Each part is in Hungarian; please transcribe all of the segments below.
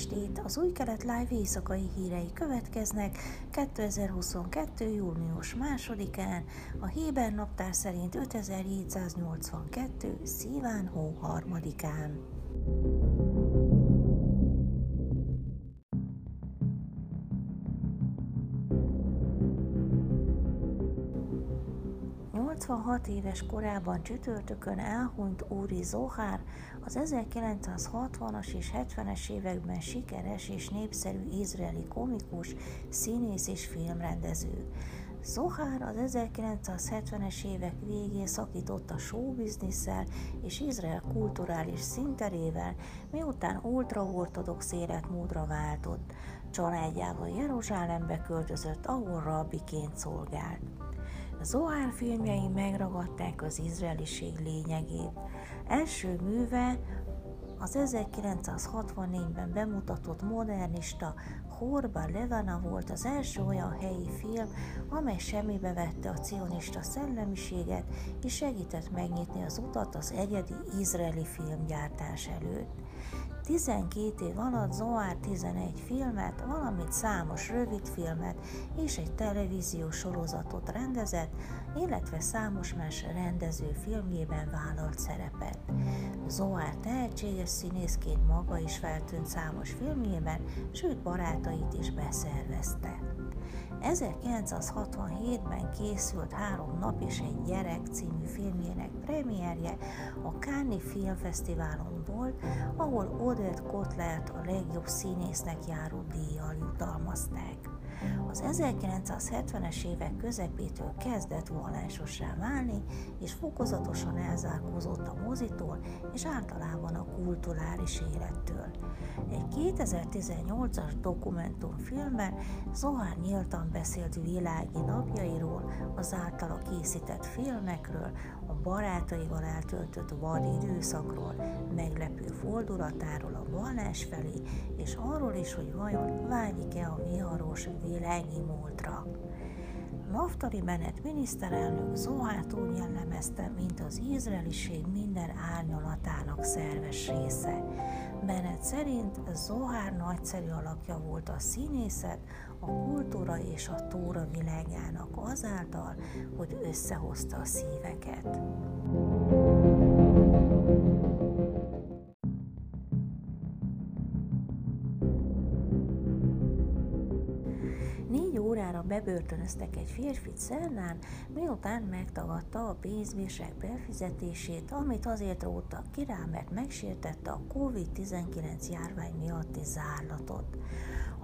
estét! Az új kelet live éjszakai hírei következnek 2022. június másodikán, a Héber naptár szerint 5782. szíván hó harmadikán. 86 éves korában csütörtökön elhunyt Úri Zohár, az 1960-as és 70-es években sikeres és népszerű izraeli komikus, színész és filmrendező. Zohár az 1970-es évek végén szakított a showbizniszel és Izrael kulturális szinterével, miután ultraortodox életmódra váltott. Családjával Jeruzsálembe költözött, ahol rabbiként szolgált. Zohar filmjei megragadták az izraeliség lényegét. Első műve az 1964-ben bemutatott modernista Horba Levana volt az első olyan helyi film, amely semmibe vette a cionista szellemiséget és segített megnyitni az utat az egyedi izraeli filmgyártás előtt. 12 év alatt Zohar 11 filmet, valamint számos rövidfilmet és egy televíziós sorozatot rendezett, illetve számos más rendező filmjében vállalt szerepet. Zohar tehetséges színészként maga is feltűnt számos filmjében, sőt barátait is beszervezte. 1967-ben készült Három nap és egy gyerek című filmjének premierje a Cannes Filmfesztiválon volt, ahol Odette Kotlert a legjobb színésznek járó díjjal jutalmazták. Az 1970-es évek közepétől kezdett vallásossá válni, és fokozatosan elzárkózott a mozitól, és általában a kulturális élettől. Egy 2018-as dokumentumfilmben Zohar nyíltan beszélt világi napjairól, az általa készített filmekről, barátaival eltöltött vad időszakról, meglepő fordulatáról a vallás felé, és arról is, hogy vajon vágyik-e a viharos világi múltra. Naftali Bennett miniszterelnök Zohát úgy jellemezte, mint az izraeliség minden árnyalatának szerves része. Bennett szerint Zohár nagyszerű alakja volt a színészet, a kultúra és a tóra világának azáltal, hogy összehozta a szíveket. Négy órára bebörtönöztek egy férfit szerdán, miután megtagadta a pénzbírság befizetését, amit azért róttak ki rá, mert megsértette a COVID-19 járvány miatti zárlatot.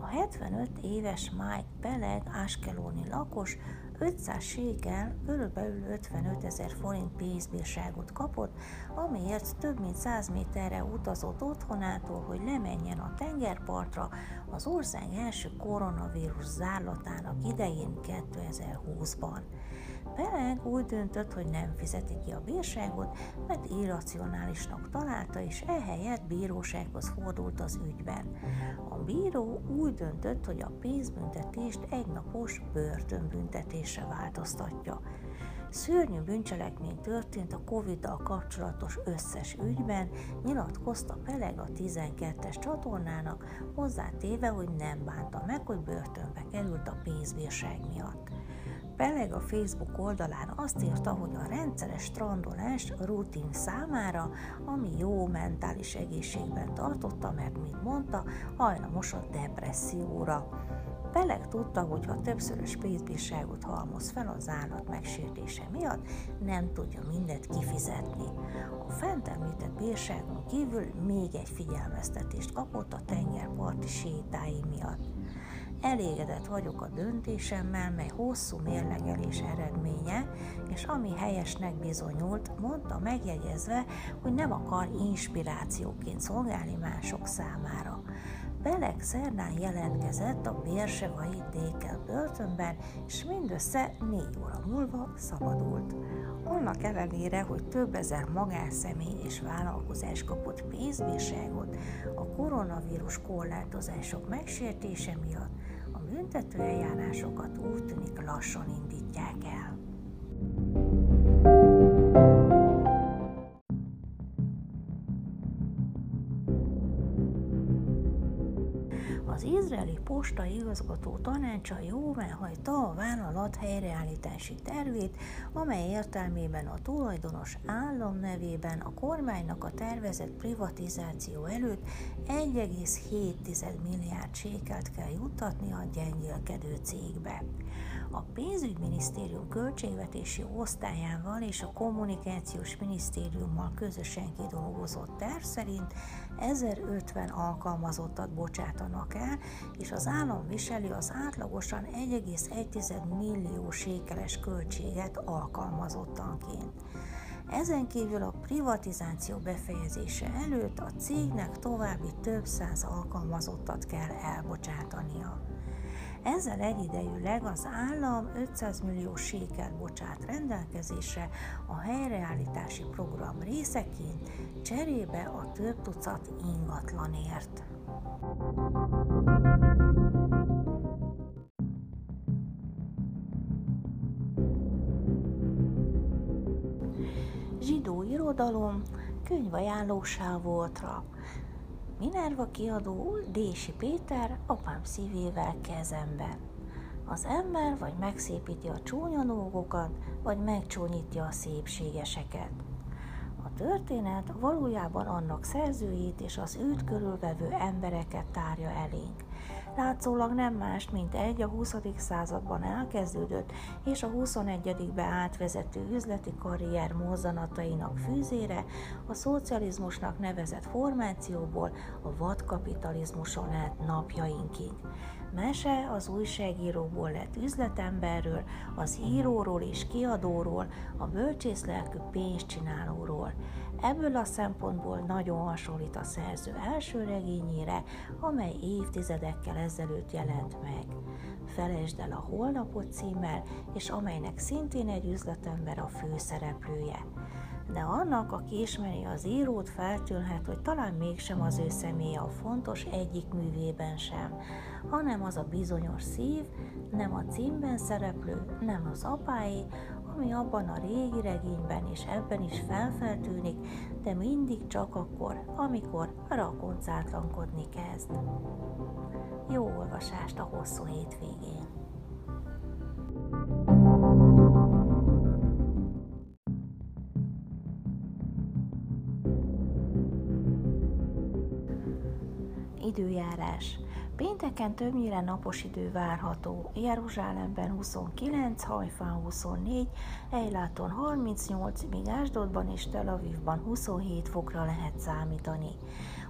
A 75 éves Mike Peleg, Askeloni lakos 500 sékel, körülbelül 55 ezer forint pénzbírságot kapott, amiért több mint 100 méterre utazott otthonától, hogy lemenjen a tengerpartra az ország első koronavírus zárlatának idején 2020-ban. Peleg úgy döntött, hogy nem fizeti ki a bírságot, mert irracionálisnak találta, és ehelyett bírósághoz fordult az ügyben. A bíró úgy döntött, hogy a pénzbüntetést egy napos börtönbüntetésre változtatja. Szörnyű bűncselekmény történt a Covid-dal kapcsolatos összes ügyben, nyilatkozta Peleg a 12-es csatornának, hozzátéve, hogy nem bánta meg, hogy börtönbe került a pénzbírság miatt. Peleg a Facebook oldalán azt írta, hogy a rendszeres strandolás rutin számára, ami jó mentális egészségben tartotta, mert, mint mondta, hajlamos a depresszióra. Peleg tudta, hogy ha többszörös pénzbírságot halmoz fel az állat megsértése miatt, nem tudja mindet kifizetni. A fent említett bírságon kívül még egy figyelmeztetést kapott a tengerparti sétái miatt. Elégedett vagyok a döntésemmel, mely hosszú mérlegelés eredménye, és ami helyesnek bizonyult, mondta megjegyezve, hogy nem akar inspirációként szolgálni mások számára. Beleg szerdán jelentkezett a Bérsevai Dékel börtönben, és mindössze négy óra múlva szabadult. Annak ellenére, hogy több ezer magánszemély és vállalkozás kapott pénzbírságot a koronavírus korlátozások megsértése miatt, a büntető eljárásokat úgy tűnik lassan indítják el. Posta igazgató tanácsa jóváhagyta a vállalat helyreállítási tervét, amely értelmében a tulajdonos állam nevében a kormánynak a tervezett privatizáció előtt 1,7 milliárd sékelt kell juttatni a gyengélkedő cégbe. A pénzügyminisztérium költségvetési osztályával és a kommunikációs minisztériummal közösen kidolgozott terv szerint 1050 alkalmazottat bocsátanak el, és az állam viseli az átlagosan 1,1 millió sékeles költséget alkalmazottanként. Ezen kívül a privatizáció befejezése előtt a cégnek további több száz alkalmazottat kell elbocsátania. Ezzel egyidejűleg az állam 500 millió sékelt bocsát rendelkezésre a helyreállítási program részeként, cserébe a több tucat ingatlanért. Zsidó irodalom könyvajánlóság voltra. Minerva kiadó Dési Péter apám szívével kezemben. Az ember vagy megszépíti a csúnya dolgokat, vagy megcsúnyítja a szépségeseket. A történet valójában annak szerzőjét és az őt körülvevő embereket tárja elénk látszólag nem más, mint egy a 20. században elkezdődött és a 21-be átvezető üzleti karrier mozzanatainak fűzére a szocializmusnak nevezett formációból a vadkapitalizmuson át napjainkig. Mese az újságíróból lett üzletemberről, az íróról és kiadóról, a bölcsészlelkű pénzcsinálóról. Ebből a szempontból nagyon hasonlít a szerző első regényére, amely évtizedekkel ezelőtt jelent meg. Felejtsd el a holnapot címmel, és amelynek szintén egy üzletember a főszereplője de annak, aki ismeri az írót, feltűnhet, hogy talán mégsem az ő személye a fontos egyik művében sem, hanem az a bizonyos szív, nem a címben szereplő, nem az apáé, ami abban a régi regényben és ebben is felfeltűnik, de mindig csak akkor, amikor rakoncátlankodni kezd. Jó olvasást a hosszú hétvégén! Időjárás. Pénteken többnyire napos idő várható. Jeruzsálemben 29, Hajfán 24, Ejláton 38, míg Ásdodban és Tel Avivban 27 fokra lehet számítani.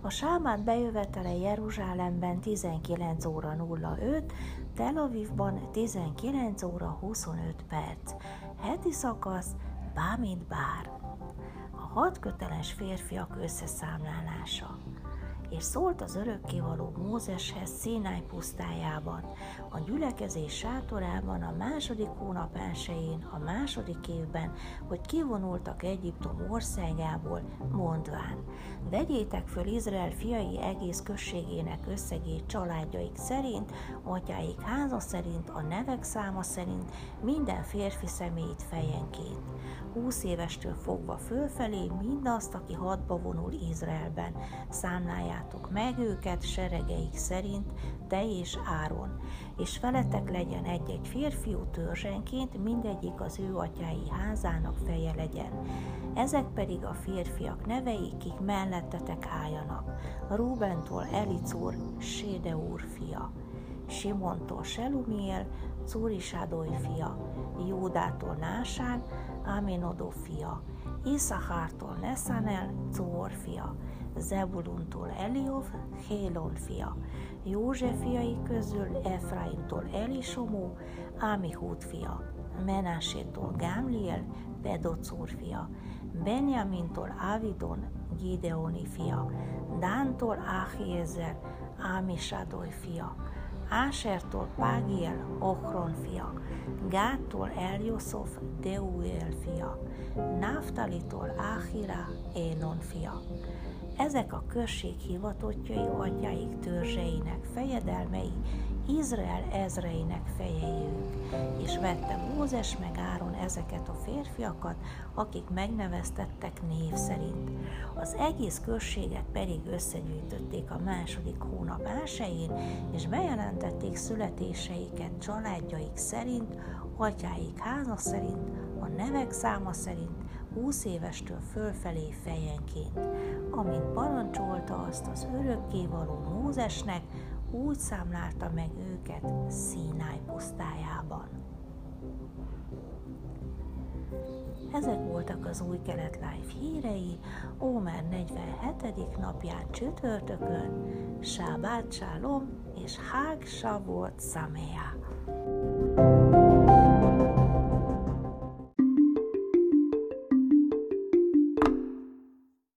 A sámát bejövetele Jeruzsálemben 19 óra 05, Tel Avivban 19 óra 25 perc. Heti szakasz bármint bár. A hat köteles férfiak összeszámlálása és szólt az örökkévaló Mózeshez Színáj pusztájában, a gyülekezés sátorában a második hónap elsőjén, a második évben, hogy kivonultak Egyiptom országából, mondván, vegyétek föl Izrael fiai egész községének összegét családjaik szerint, atyáik háza szerint, a nevek száma szerint, minden férfi személyt fejenként. Húsz évestől fogva fölfelé mindazt, aki hadba vonul Izraelben, számláját Osztjátok meg őket seregeik szerint, te és Áron, és veletek legyen egy-egy férfiú törzsenként, mindegyik az ő atyái házának feje legyen. Ezek pedig a férfiak nevei, kik mellettetek álljanak. Rúbentól Elicúr, Sédeúr fia. Simontól Selumiel, Cúrisádói fia, Jódától Násán, Áménodó fia, Iszahártól Nesanel, Cúor fia, Zebuluntól Eliov, Hélon fia, József fiai közül Efraimtól Elisomó, Ámihút fia, Menásétól Gámliel, Pedocúr fia, Benjamintól Ávidon, Gideoni fia, Dántól Áhiezer, Ámisádoly fia, Ásertól Págiel, Okron fia, Gáttól Eljoszov, Deuel fia, Náftalitól Áhira, Énon fia, Ezek a község hivatottjai atyáik törzseinek fejedelmei, Izrael ezreinek fejei ők, és vette Mózes meg Áron ezeket a férfiakat, akik megneveztettek név szerint. Az egész községet pedig összegyűjtötték a második hónap elsején, és bejelentették születéseiket családjaik szerint, atyáik háza szerint, a nevek száma szerint, 20 évestől fölfelé fejenként, amint parancsolta azt az örökkévaló Mózesnek, úgy számlálta meg őket Színáj pusztájában. Ezek voltak az új kelet life hírei, Ómer 47. napján csütörtökön, Sábát Sálom és Hág Savot Szamea. thank you